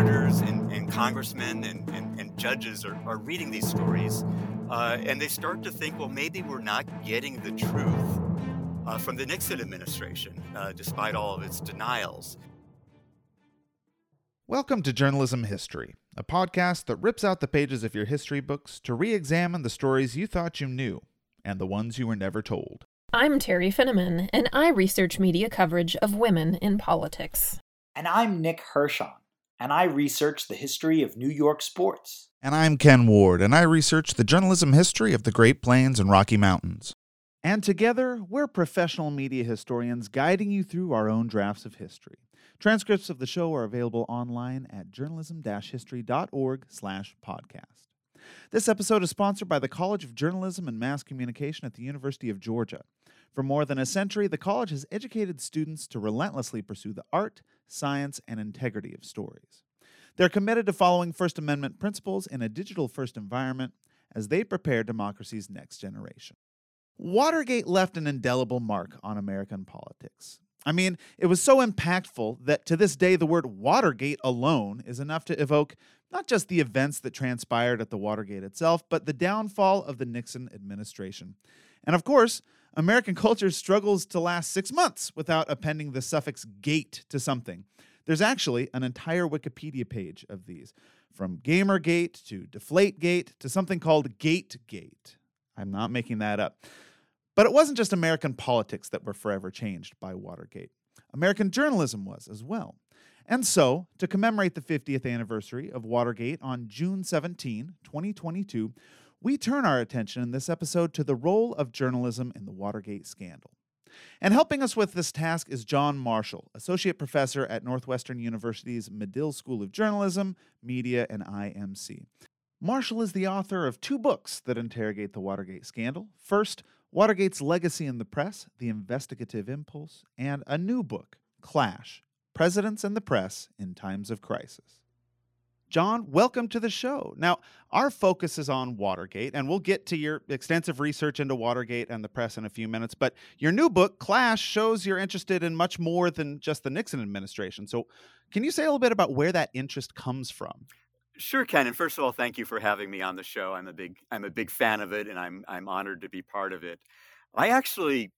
senators and, and congressmen and, and, and, judges are, are reading these stories uh, and they start to think, well, maybe we're not getting the truth uh, from the Nixon administration, uh, despite all of its denials. Welcome to Journalism History, a podcast that rips out the pages of your history books to re examine the stories you thought you knew and the ones you were never told. I'm Teri Finneman, and I research media coverage of women in politics. And I'm Nick Hirshon, and I research the history of New York sports. And I'm Ken Ward, and I research the journalism history of the Great Plains and Rocky Mountains. And together, we're professional media historians guiding you through our own drafts of history. Transcripts of the show are available online at journalism-history.org slash podcast. This episode is sponsored by the College of Journalism and Mass Communication at the University of Georgia. For more than a century, the college has educated students to relentlessly pursue the art, science, and integrity of stories. They're committed to following First Amendment principles in a digital first environment as they prepare democracy's next generation. Watergate left an indelible mark on American politics. I mean, it was so impactful that to this day, the word Watergate alone is enough to evoke not just the events that transpired at the Watergate itself, but the downfall of the Nixon administration. And of course, American culture struggles to last six months without appending the suffix gate to something. There's actually an entire Wikipedia page of these, from Gamergate to Deflategate to something called Gategate. I'm not making that up. But it wasn't just American politics that were forever changed by Watergate. American journalism was as well. And so, to commemorate the 50th anniversary of Watergate on June 17, 2022, we turn our attention in this episode to the role of journalism in the Watergate scandal. And helping us with this task is Jon Marshall, Associate Professor at Northwestern University's Medill School of Journalism, Media, and IMC. Marshall is the author of two books that interrogate the Watergate scandal. First, Watergate's Legacy in the Press, The Investigative Impulse, and a new book, Clash Presidents and the Press in Times of Crisis. Jon, welcome to the show. Now, our focus is on Watergate, and we'll get to your extensive research into Watergate and the press in a few minutes. But your new book, Clash, shows you're interested in much more than just the Nixon administration. So, can you say a little bit about where that interest comes from? Sure, Ken. And first of all, thank you for having me on the show. I'm a big I'm a big fan of it, and I'm I'm honored to be part of it. I actually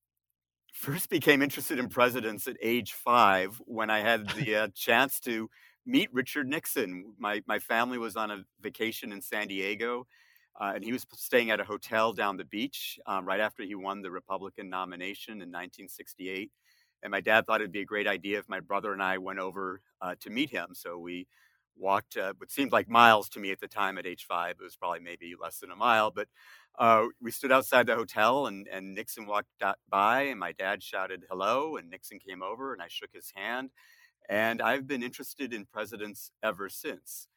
first became interested in presidents at age five when I had the uh, chance to meet Richard Nixon. My my family was on a vacation in San Diego, uh, and he was staying at a hotel down the beach um, right after he won the Republican nomination in 1968. And my dad thought it'd be a great idea if my brother and I went over uh, to meet him. So we walked uh, what seemed like miles to me at the time at age five. It was probably maybe less than a mile, but uh, we stood outside the hotel and, and Nixon walked by and my dad shouted hello and Nixon came over and I shook his hand and I've been interested in presidents ever since.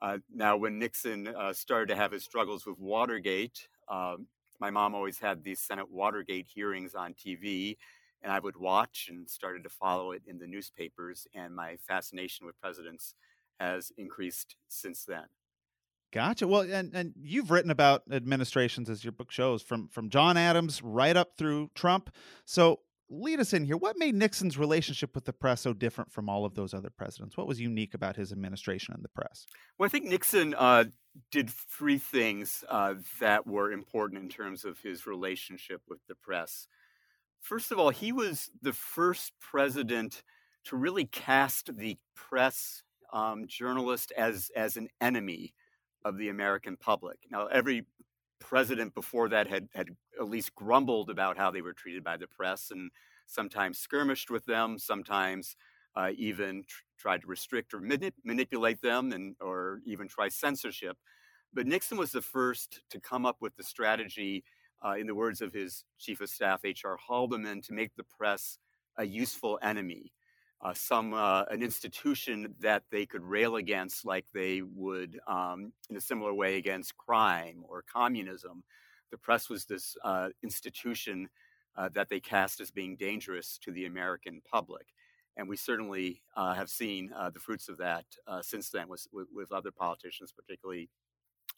Uh, now, when Nixon uh, started to have his struggles with Watergate, um, my mom always had these Senate Watergate hearings on TV, and I would watch and started to follow it in the newspapers, and my fascination with presidents has increased since then. Gotcha. Well, and, and you've written about administrations, as your book shows, from from John Adams right up through Trump. So, lead us in here. What made Nixon's relationship with the press so different from all of those other presidents? What was unique about his administration and the press? Well, I think Nixon uh, did three things uh, that were important in terms of his relationship with the press. First of all, he was the first president to really cast the press um, journalist as as an enemy of the American public. Now, every president before that had, had at least grumbled about how they were treated by the press and sometimes skirmished with them, sometimes uh, even tr- tried to restrict or manipulate them and or even try censorship. But Nixon was the first to come up with the strategy, uh, in the words of his chief of staff, H.R. Haldeman, to make the press a useful enemy uh, some uh, an institution that they could rail against, like they would um, in a similar way against crime or communism. The press was this uh, institution uh, that they cast as being dangerous to the American public, and we certainly uh, have seen uh, the fruits of that since then with, with, with, other politicians, particularly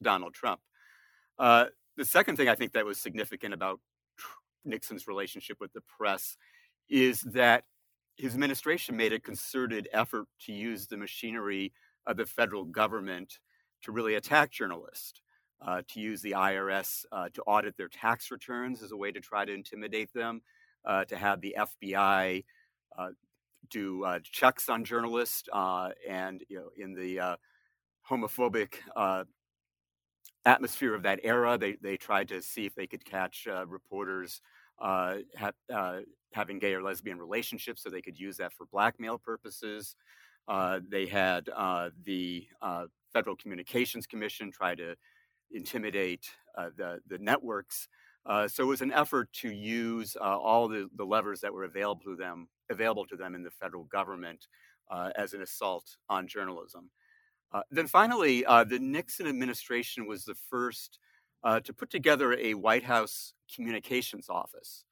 Donald Trump. the second thing I think that was significant about Nixon's relationship with the press is that his administration made a concerted effort to use the machinery of the federal government to really attack journalists, uh, to use the IRS uh, to audit their tax returns as a way to try to intimidate them, uh, to have the FBI uh, do uh, checks on journalists, and you know, in the homophobic atmosphere of that era, they they tried to see if they could catch reporters ha- having gay or lesbian relationships, so they could use that for blackmail purposes. Uh, they had uh, the uh, Federal Communications Commission try to intimidate uh, the, the networks. Uh, so it was an effort to use all the, the levers that were available to them available to them in the federal government as an assault on journalism. then finally, the Nixon administration was the first to put together a White House communications office.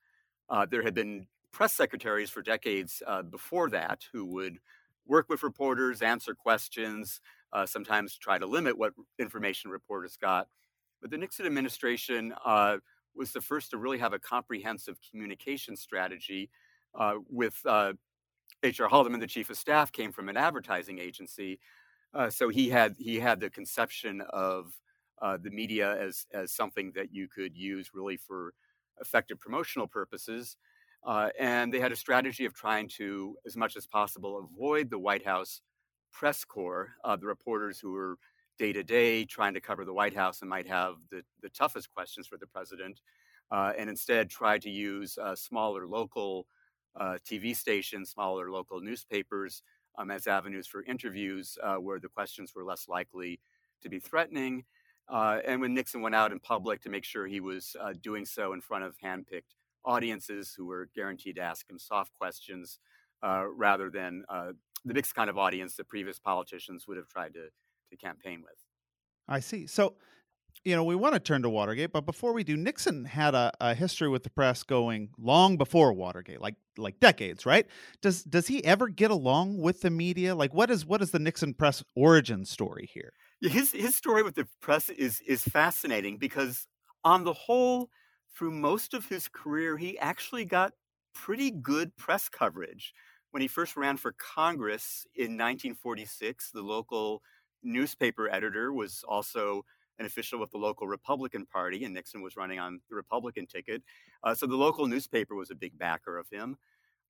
there had been press secretaries for decades before that who would work with reporters, answer questions, uh, sometimes try to limit what information reporters got. But the Nixon administration uh, was the first to really have a comprehensive communication strategy. Uh, with H.R. Uh, Haldeman, the chief of staff, came from an advertising agency, uh, so he had he had the conception of uh, the media as as something that you could use really for effective promotional purposes. Uh, and they had a strategy of trying to, as much as possible, avoid the White House press corps, uh, the reporters who were day to day trying to cover the White House and might have the, the toughest questions for the president, uh, and instead try to use uh, smaller local uh, TV stations, smaller local newspapers um, as avenues for interviews uh, where the questions were less likely to be threatening. and when Nixon went out in public to make sure he was doing so in front of handpicked audiences who were guaranteed to ask him soft questions uh, rather than uh, the mixed kind of audience that previous politicians would have tried to, to campaign with. I see. So, you know, we want to turn to Watergate, but before we do, Nixon had a, a history with the press going long before Watergate, like like decades, right? Does does he ever get along with the media? Like, what is what is the Nixon press origin story here? His his story with the press is is fascinating because on the whole, through most of his career, he actually got pretty good press coverage. When he first ran for Congress in 1946, the local newspaper editor was also an official with the local Republican Party, and Nixon was running on the Republican ticket. Uh, so the local newspaper was a big backer of him.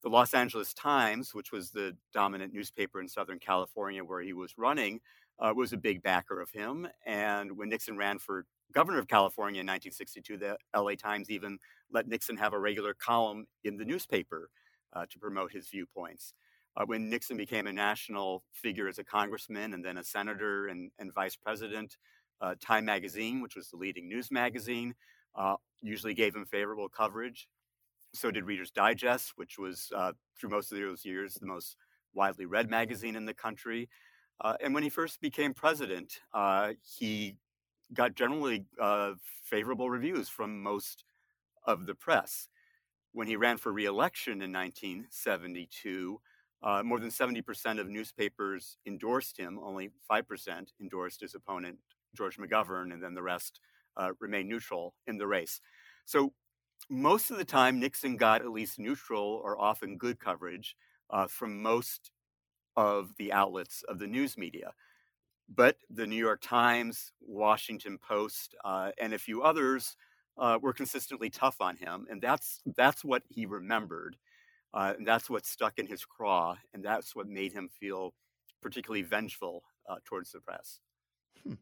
The Los Angeles Times, which was the dominant newspaper in Southern California where he was running, uh, was a big backer of him. And when Nixon ran for governor of California in 1962, the LA Times even let Nixon have a regular column in the newspaper uh, to promote his viewpoints. Uh, when Nixon became a national figure as a congressman and then a senator and, and vice president, uh, Time magazine, which was the leading news magazine, uh, usually gave him favorable coverage. So did Reader's Digest, which was uh, through most of those years the most widely read magazine in the country. Uh, and when he first became president, he got generally uh, favorable reviews from most of the press. When he ran for reelection in 1972, uh, more than 70% of newspapers endorsed him, only 5% endorsed his opponent, George McGovern, and then the rest uh, remained neutral in the race. So, most of the time, Nixon got at least neutral or often good coverage uh, from most of the outlets of the news media but the New York Times, Washington Post, uh, and a few others uh, were consistently tough on him, and that's that's what he remembered, uh, and that's what stuck in his craw, and that's what made him feel particularly vengeful uh, towards the press. Hmm.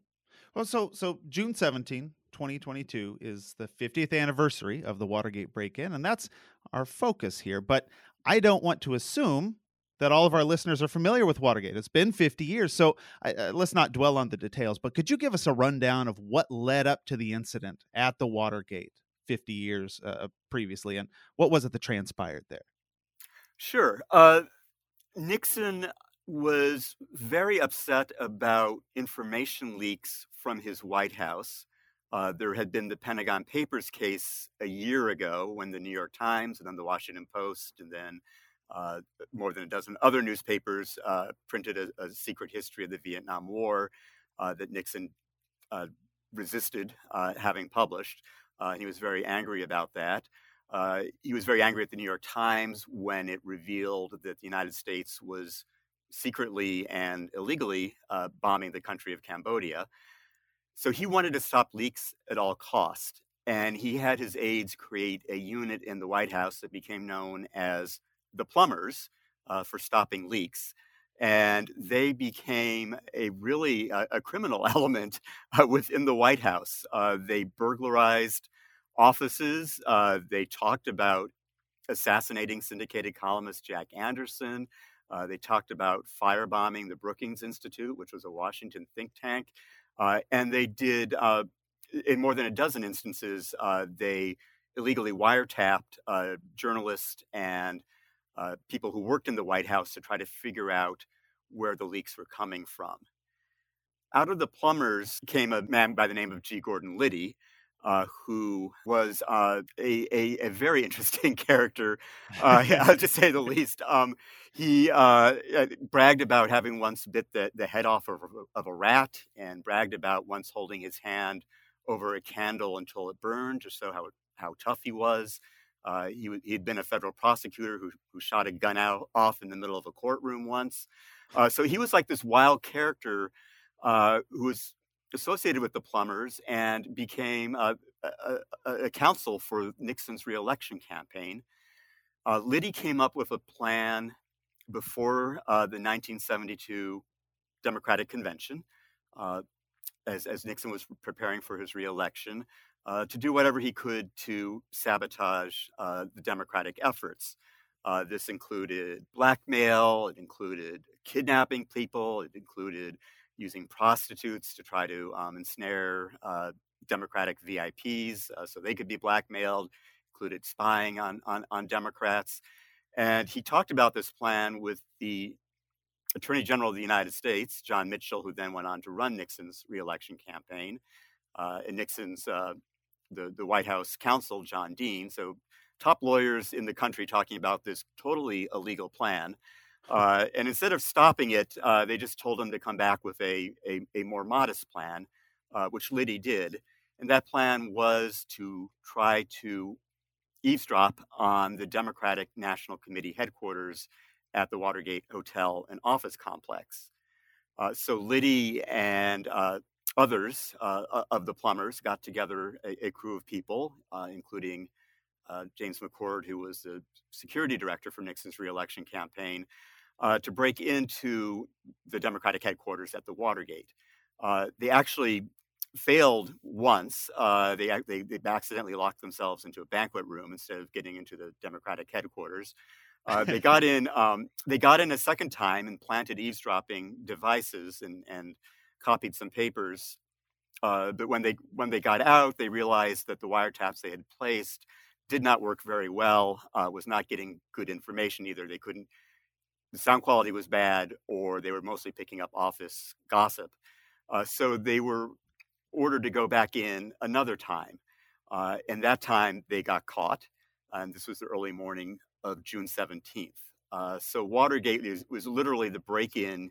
Well, so so June 17, 2022 is the 50th anniversary of the Watergate break-in, and that's our focus here. But I don't want to assume that all of our listeners are familiar with Watergate. It's been 50 years, so uh, let's not dwell on the details, but could you give us a rundown of what led up to the incident at the Watergate 50 years uh, previously, and what was it that transpired there? Sure. Uh, Nixon was very upset about information leaks from his White House. Uh, there had been the Pentagon Papers case a year ago when the New York Times and then the Washington Post and then uh, more than a dozen other newspapers uh, printed a, a, secret history of the Vietnam War uh, that Nixon uh, resisted uh, having published. and he was very angry about that. he was very angry at the New York Times when it revealed that the United States was secretly and illegally uh, bombing the country of Cambodia. So he wanted to stop leaks at all cost, and he had his aides create a unit in the White House that became known as the Plumbers uh, for stopping leaks. And they became a really uh, a criminal element uh, within the White House. Uh, they burglarized offices. Uh, they talked about assassinating syndicated columnist Jack Anderson. Uh, they talked about firebombing the Brookings Institute, which was a Washington think tank. Uh, and they did, uh, in more than a dozen instances, they illegally wiretapped journalists and uh, people who worked in the White House to try to figure out where the leaks were coming from. Out of the plumbers came a man by the name of G. Gordon Liddy, uh, who was uh, a, a, a, very interesting character, uh, to say the least. Um, he uh, uh, bragged about having once bit the, the head off of, of, a rat and bragged about once holding his hand over a candle until it burned to show how, how tough he was. Uh, he, he'd been a federal prosecutor who, who shot a gun out off in the middle of a courtroom once. so he was like this wild character who was associated with the plumbers and became a, a, a counsel for Nixon's reelection campaign. Uh, Liddy came up with a plan before uh, the 1972 Democratic Convention, uh, as, as, Nixon was preparing for his reelection, uh, to do whatever he could to sabotage uh, the Democratic efforts. Uh, this included blackmail, it included kidnapping people, it included using prostitutes to try to um, ensnare uh, Democratic VIPs uh, so they could be blackmailed, included spying on, on, on Democrats. And he talked about this plan with the Attorney General of the United States, John Mitchell, who then went on to run Nixon's reelection campaign, uh, and Nixon's uh, the the White House counsel, John Dean. So, top lawyers in the country talking about this totally illegal plan. Uh, and instead of stopping it, uh, they just told him to come back with a, a, a more modest plan, uh, which Liddy did. And that plan was to try to eavesdrop on the Democratic National Committee headquarters at the Watergate Hotel and Office Complex. Uh, so Liddy and uh, others uh, of the plumbers got together a, a crew of people, including James McCord, who was the security director for Nixon's reelection campaign, uh, to break into the Democratic headquarters at the Watergate. Uh, they actually failed once. Uh, they, they, they accidentally locked themselves into a banquet room instead of getting into the Democratic headquarters. Uh, they got in. Um, they got in a second time and planted eavesdropping devices and and copied some papers. Uh, but when they when they got out, they realized that the wiretaps they had placed did not work very well. Uh, was not getting good information either. They couldn't the sound quality was bad or they were mostly picking up office gossip. Uh, so they were ordered to go back in another time. Uh, and that time they got caught. And this was the early morning of June 17th. Uh, so Watergate was literally the break in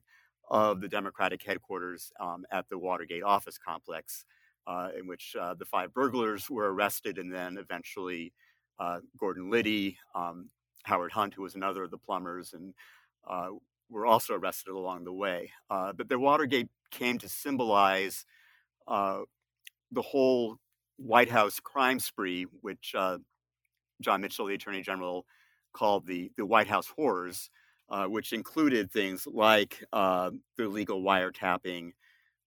of the Democratic headquarters um, at the Watergate office complex, uh, in which uh, the five burglars were arrested and then eventually uh, Gordon Liddy, um, Howard Hunt, who was another of the plumbers, and uh, were also arrested along the way. Uh, but the Watergate came to symbolize uh, the whole White House crime spree, which John Mitchell, the Attorney General, called the, the White House horrors, uh, which included things like uh, the illegal wiretapping,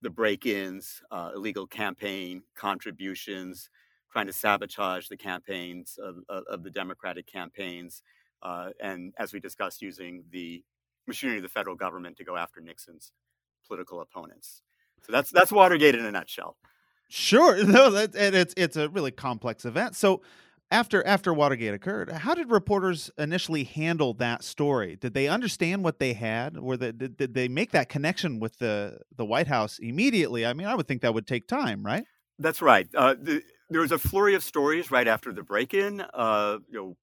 the break ins, illegal campaign contributions, trying to sabotage the campaigns of, of, of the Democratic campaigns, uh, and as we discussed, using the machinery of the federal government to go after Nixon's political opponents. So that's that's Watergate in a nutshell. Sure, no, that and it's it's a really complex event. So after after Watergate occurred, how did reporters initially handle that story? Did they understand what they had, or the, did, did they make that connection with the the White House immediately? I mean, I would think that would take time, right? That's right. Uh, the, there was a flurry of stories right after the break-in. Uh, you know,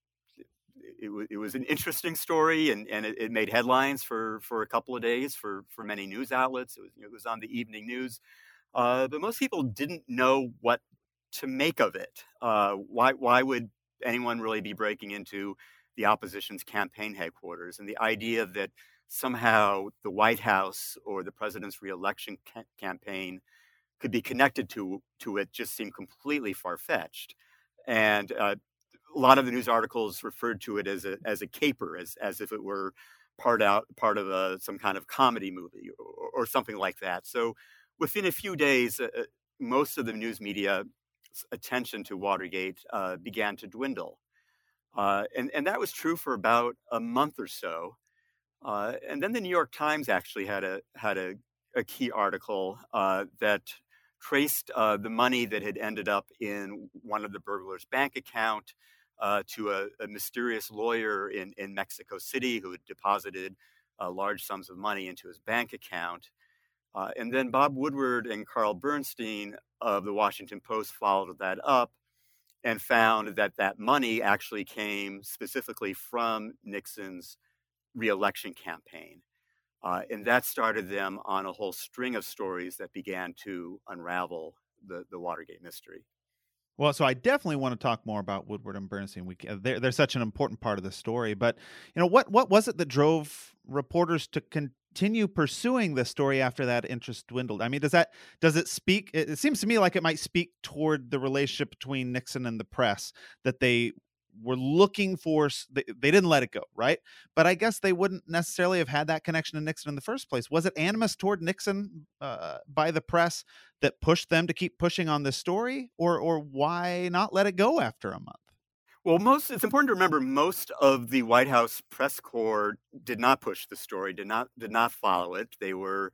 it, w- it was an interesting story and, and it, it, made headlines for, for a couple of days for, for many news outlets. It was, it was on the evening news. Uh, but most people didn't know what to make of it. Uh, why, why would anyone really be breaking into the opposition's campaign headquarters. And the idea that somehow the White House or the president's reelection ca- campaign could be connected to to it just seemed completely far fetched. And uh, a lot of the news articles referred to it as a as a caper, as as if it were part out part of a, some kind of comedy movie or, or something like that. So within a few days, uh, uh most of the news media attention to Watergate uh, began to dwindle. Uh, and, and that was true for about a month or so. Uh, and then the New York Times actually had a had a, a key article uh, that traced uh, the money that had ended up in one of the burglars' bank account uh, to a, a, mysterious lawyer in, in Mexico City who had deposited large sums of money into his bank account. And then Bob Woodward and Carl Bernstein of the Washington Post followed that up and found that that money actually came specifically from Nixon's reelection campaign. Uh, and that started them on a whole string of stories that began to unravel the, the Watergate mystery. Well, so I definitely want to talk more about Woodward and Bernstein. We they're, they're such an important part of the story. But you know, what what was it that drove reporters to continue pursuing the story after that interest dwindled? I mean, does that does it speak? It, it seems to me like it might speak toward the relationship between Nixon and the press that they were looking for they, they didn't let it go right but i guess they wouldn't necessarily have had that connection to nixon in the first place was it animus toward nixon uh, by the press that pushed them to keep pushing on this story or or why not let it go after a month well most it's important to remember most of the white house press corps did not push the story did not did not follow it they were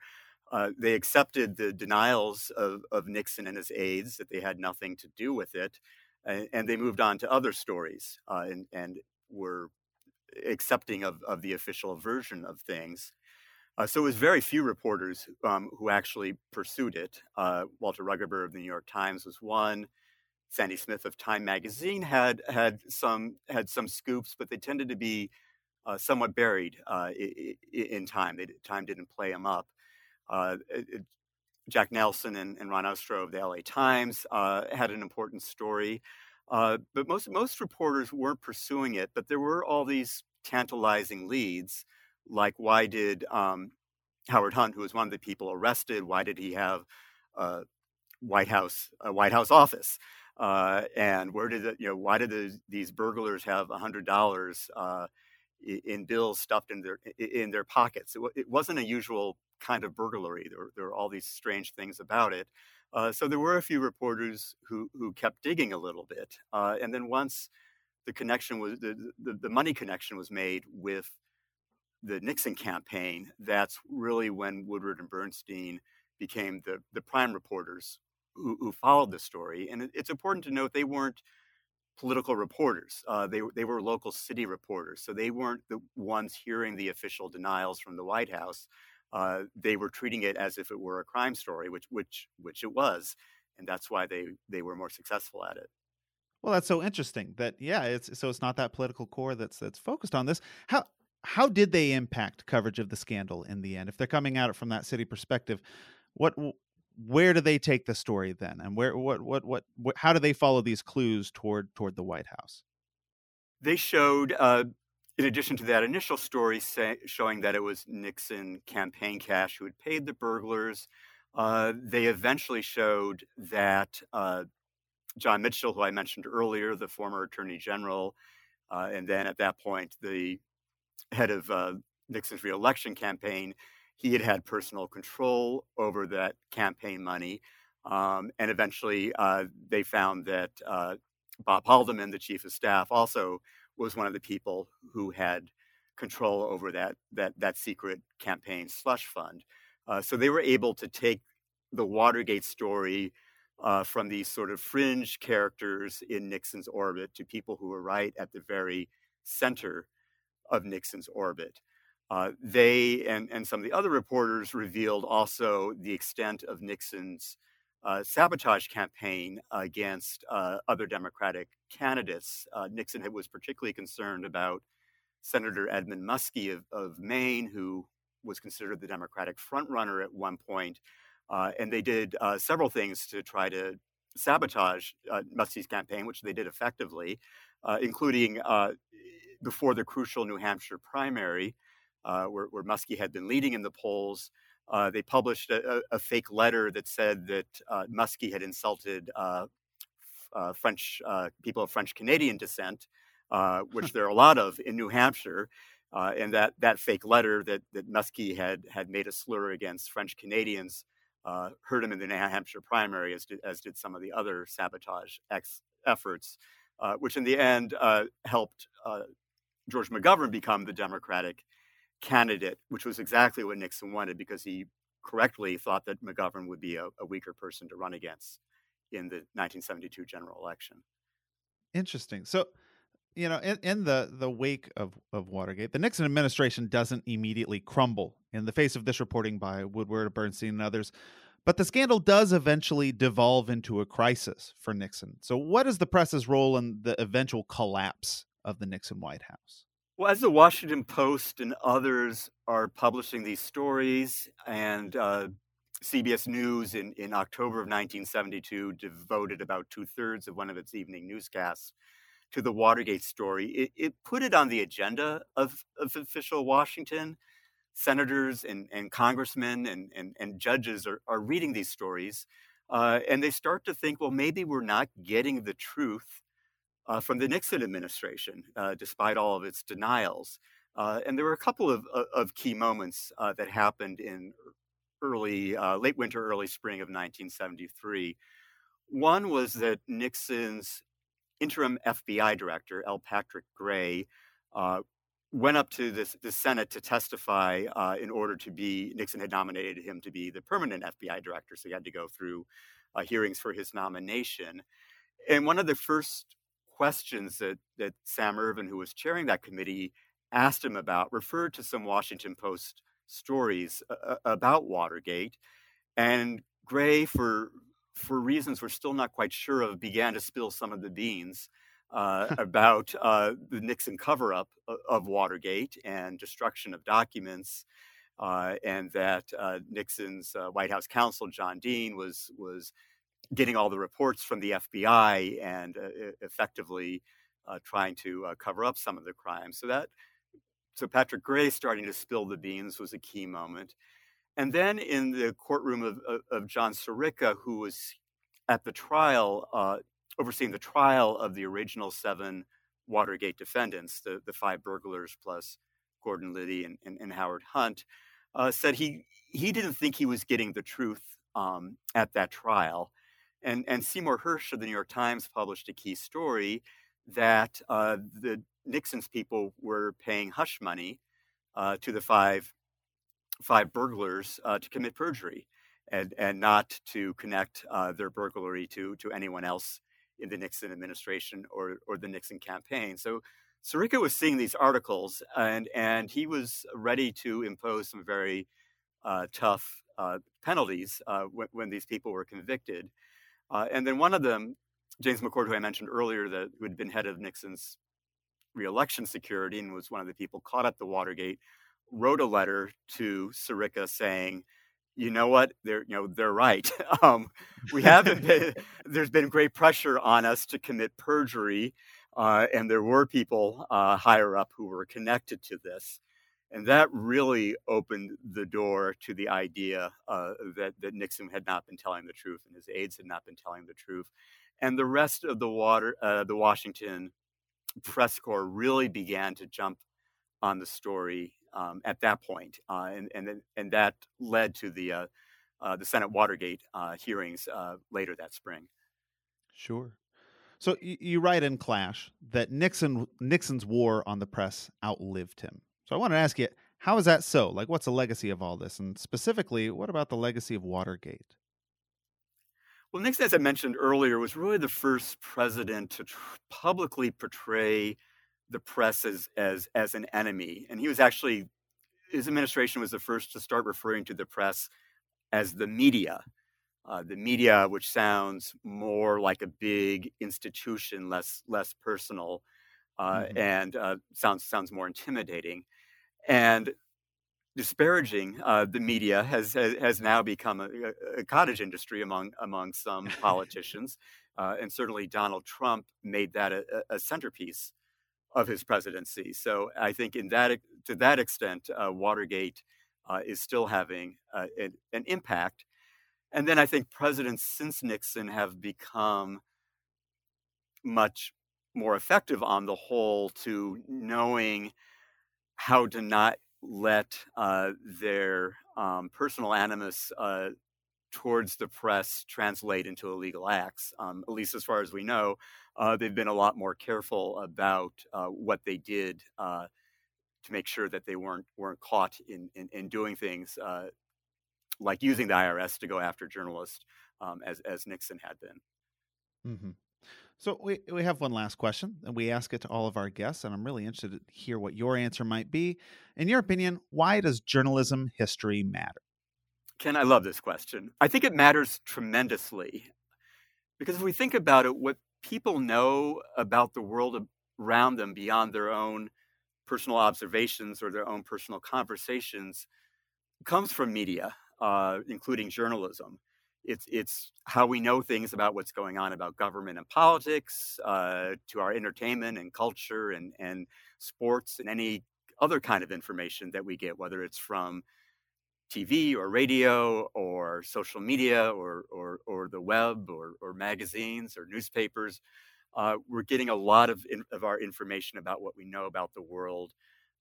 uh, they accepted the denials of, of Nixon and his aides that they had nothing to do with it and, and they moved on to other stories uh, and, and were accepting of, of the official version of things. Uh, so it was very few reporters um, who actually pursued it. Uh, Walter Rugaber of the New York Times was one. Sandy Smith of Time Magazine had had some had some scoops, but they tended to be uh, somewhat buried uh, in Time. They, time didn't play them up. Uh, it, Jack Nelson and, and Ron Ostrow of the LA Times uh, had an important story. Uh, but most most reporters weren't pursuing it. But there were all these tantalizing leads, like why did um, Howard Hunt, who was one of the people arrested, why did he have a White House a White House office? Uh, and where did you know why did the, these burglars have a hundred dollars uh, in bills stuffed in their in their pockets? It, it wasn't a usual kind of burglary. There, there were all these strange things about it. Uh, so there were a few reporters who who kept digging a little bit, uh, and then once the connection was the, the, the money connection was made with the Nixon campaign, that's really when Woodward and Bernstein became the the prime reporters who, who followed the story. And it, it's important to note they weren't political reporters. Uh, they they were local city reporters, so they weren't the ones hearing the official denials from the White House uh, they were treating it as if it were a crime story, which which which it was, and that's why they they were more successful at it. Well, that's so interesting. That yeah, it's so it's not that political corps that's that's focused on this. How how did they impact coverage of the scandal in the end? If they're coming at it from that city perspective, what where do they take the story then, and where what what what, what how do they follow these clues toward toward the White House? They showed uh, in addition to that initial story say, showing that it was Nixon campaign cash who had paid the burglars, uh, they eventually showed that uh, John Mitchell, who I mentioned earlier, the former Attorney General, uh, and then at that point the head of uh, Nixon's reelection campaign, he had had personal control over that campaign money. Um, and eventually uh, they found that uh, Bob Haldeman, the chief of staff, also was one of the people who had control over that that that secret campaign slush fund. Uh, so they were able to take the Watergate story uh, from these sort of fringe characters in Nixon's orbit to people who were right at the very center of Nixon's orbit. Uh, they and, and some of the other reporters revealed also the extent of Nixon's uh, sabotage campaign against uh, other Democratic candidates. Uh, Nixon was particularly concerned about Senator Edmund Muskie of, of Maine, who was considered the Democratic frontrunner at one point. Uh, and they did uh, several things to try to sabotage Muskie's campaign, which they did effectively, including before the crucial New Hampshire primary, where, where, Muskie had been leading in the polls. Uh, they published a, a, fake letter that said that uh, Muskie had insulted uh, uh, French people of French Canadian descent, which there are a lot of in New Hampshire. and that, that fake letter that, that Muskie had, had made a slur against French Canadians hurt him in the New Hampshire primary, as did, as did some of the other sabotage ex- efforts, which in the end helped George McGovern become the Democratic candidate, which was exactly what Nixon wanted because he correctly thought that McGovern would be a, a weaker person to run against in the 1972 general election. Interesting. So, you know, in, in the the wake of, of Watergate, the Nixon administration doesn't immediately crumble in the face of this reporting by Woodward, Bernstein, and others. But the scandal does eventually devolve into a crisis for Nixon. So, what is the press's role in the eventual collapse of the Nixon White House? Well, as the Washington Post and others are publishing these stories, and uh, CBS News in, in October of 1972 devoted about two thirds of one of its evening newscasts to the Watergate story, it, it put it on the agenda of, of official Washington. Senators and, and congressmen and, and, and judges are, are reading these stories, uh, and they start to think, well, maybe we're not getting the truth uh, from the Nixon administration, uh, despite all of its denials. Uh, and there were a couple of, of key moments uh, that happened in early, uh, late winter, early spring of 1973. One was that Nixon's interim FBI director, L. Patrick Gray, uh, went up to this, the Senate to testify in order to be, Nixon had nominated him to be the permanent FBI director, so he had to go through hearings for his nomination. And one of the first questions that, that Sam Ervin, who was chairing that committee, asked him about referred to some Washington Post stories uh, about Watergate. And Gray, for, for reasons we're still not quite sure of, began to spill some of the beans. Uh, about uh, the Nixon cover up of Watergate and destruction of documents, uh, and that uh, Nixon's uh, White House counsel, John Dean, was, was getting all the reports from the FBI and uh, effectively uh, trying to uh, cover up some of the crimes. So that so Patrick Gray starting to spill the beans was a key moment. And then in the courtroom of, of, of John Sirica, who was at the trial, uh, overseeing the trial of the original seven Watergate defendants, the, the five burglars plus Gordon Liddy and, and, and Howard Hunt, uh, said he, he didn't think he was getting the truth um, at that trial. And, and Seymour Hersh of the New York Times published a key story that uh, the Nixon's people were paying hush money uh, to the five five burglars uh, to commit perjury and, and not to connect uh, their burglary to, to anyone else in the Nixon administration or, or the Nixon campaign. So Sirica was seeing these articles and, and he was ready to impose some very uh, tough uh, penalties when, when these people were convicted. Uh, and then one of them, James McCord, who I mentioned earlier, that who had been head of Nixon's reelection security and was one of the people caught at the Watergate, wrote a letter to Sirica saying, "You know what? They're you know they're right. um, we haven't been, there's been great pressure on us to commit perjury, uh, and there were people uh, higher up who were connected to this." And that really opened the door to the idea uh, that, that Nixon had not been telling the truth and his aides had not been telling the truth. And the rest of the water, uh, the Washington press corps really began to jump on the story um, at that point. Uh, and, and, and that led to the, uh, uh, the Senate Watergate uh, hearings later that spring. Sure. So you write in Clash that Nixon Nixon's war on the press outlived him. So I want to ask you, how is that so? Like, what's the legacy of all this? And specifically, what about the legacy of Watergate? Well, Nixon, as I mentioned earlier, was really the first president to tr- publicly portray the press as, as, as an enemy. And he was actually, his administration was the first to start referring to the press as the media. Uh, the media, which sounds more like a big institution, less less personal, uh, mm-hmm. and uh, sounds sounds more intimidating and disparaging uh, the media has, has, has now become a, a, cottage industry among among some politicians, uh, and certainly Donald Trump made that a, a centerpiece of his presidency. So I think in that to that extent, uh, Watergate uh, is still having uh, an, an, impact. And then I think presidents since Nixon have become much more effective on the whole to knowing how to not let uh, their um, personal animus uh, towards the press translate into illegal acts. Um, at least as far as we know, uh, they've been a lot more careful about uh, what they did uh, to make sure that they weren't weren't caught in in, in doing things uh, like using the IRS to go after journalists, um, as as Nixon had been. Mm-hmm. So we we have one last question, and we ask it to all of our guests, and I'm really interested to hear what your answer might be. In your opinion, why does journalism history matter? Ken, I love this question. I think it matters tremendously because if we think about it, what people know about the world around them beyond their own personal observations or their own personal conversations comes from media, uh, including journalism. It's it's how we know things about what's going on about government and politics, uh, to our entertainment and culture and and sports and any other kind of information that we get, whether it's from TV or radio or social media or or, or the web or, or magazines or newspapers. Uh, we're getting a lot of, in, of our information about what we know about the world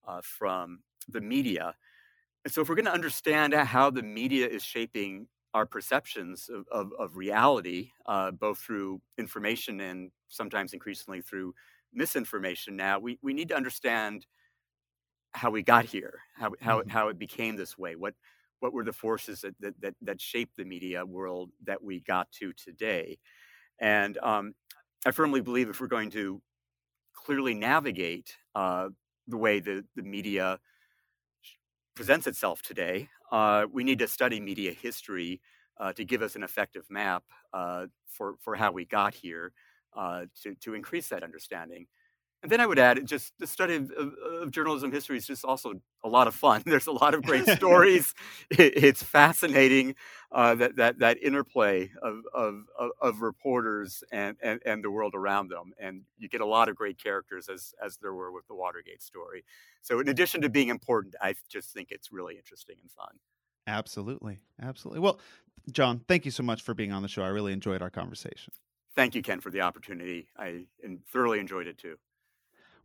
uh, from the media. And so, if we're going to understand how the media is shaping our perceptions of, of, of reality, uh, both through information and sometimes increasingly through misinformation, now we, we need to understand how we got here, how, how, mm-hmm. how it became this way, what, what were the forces that, that, that, that shaped the media world that we got to today. And um, I firmly believe if we're going to clearly navigate uh, the way the, the media presents itself today, uh, we need to study media history uh, to give us an effective map uh, for, for how we got here uh, to, to increase that understanding. And then I would add, just the study of, of, of, journalism history is just also a lot of fun. There's a lot of great stories. It, it's fascinating uh, that that that interplay of of, of reporters and, and and the world around them, and you get a lot of great characters as as there were with the Watergate story. So, in addition to being important, I just think it's really interesting and fun. Absolutely, absolutely. Well, Jon, thank you so much for being on the show. I really enjoyed our conversation. Thank you, Ken, for the opportunity. I thoroughly enjoyed it too.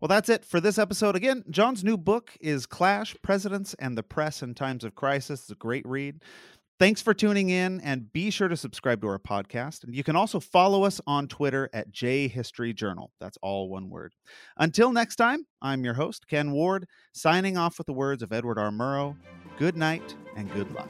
Well, that's it for this episode. Again, Jon's new book is Clash Presidents and the Press in Times of Crisis. It's a great read. Thanks for tuning in and be sure to subscribe to our podcast. And you can also follow us on Twitter at J History Journal. That's all one word. Until next time, I'm your host, Ken Ward, signing off with the words of Edward R. Murrow. Good night and good luck.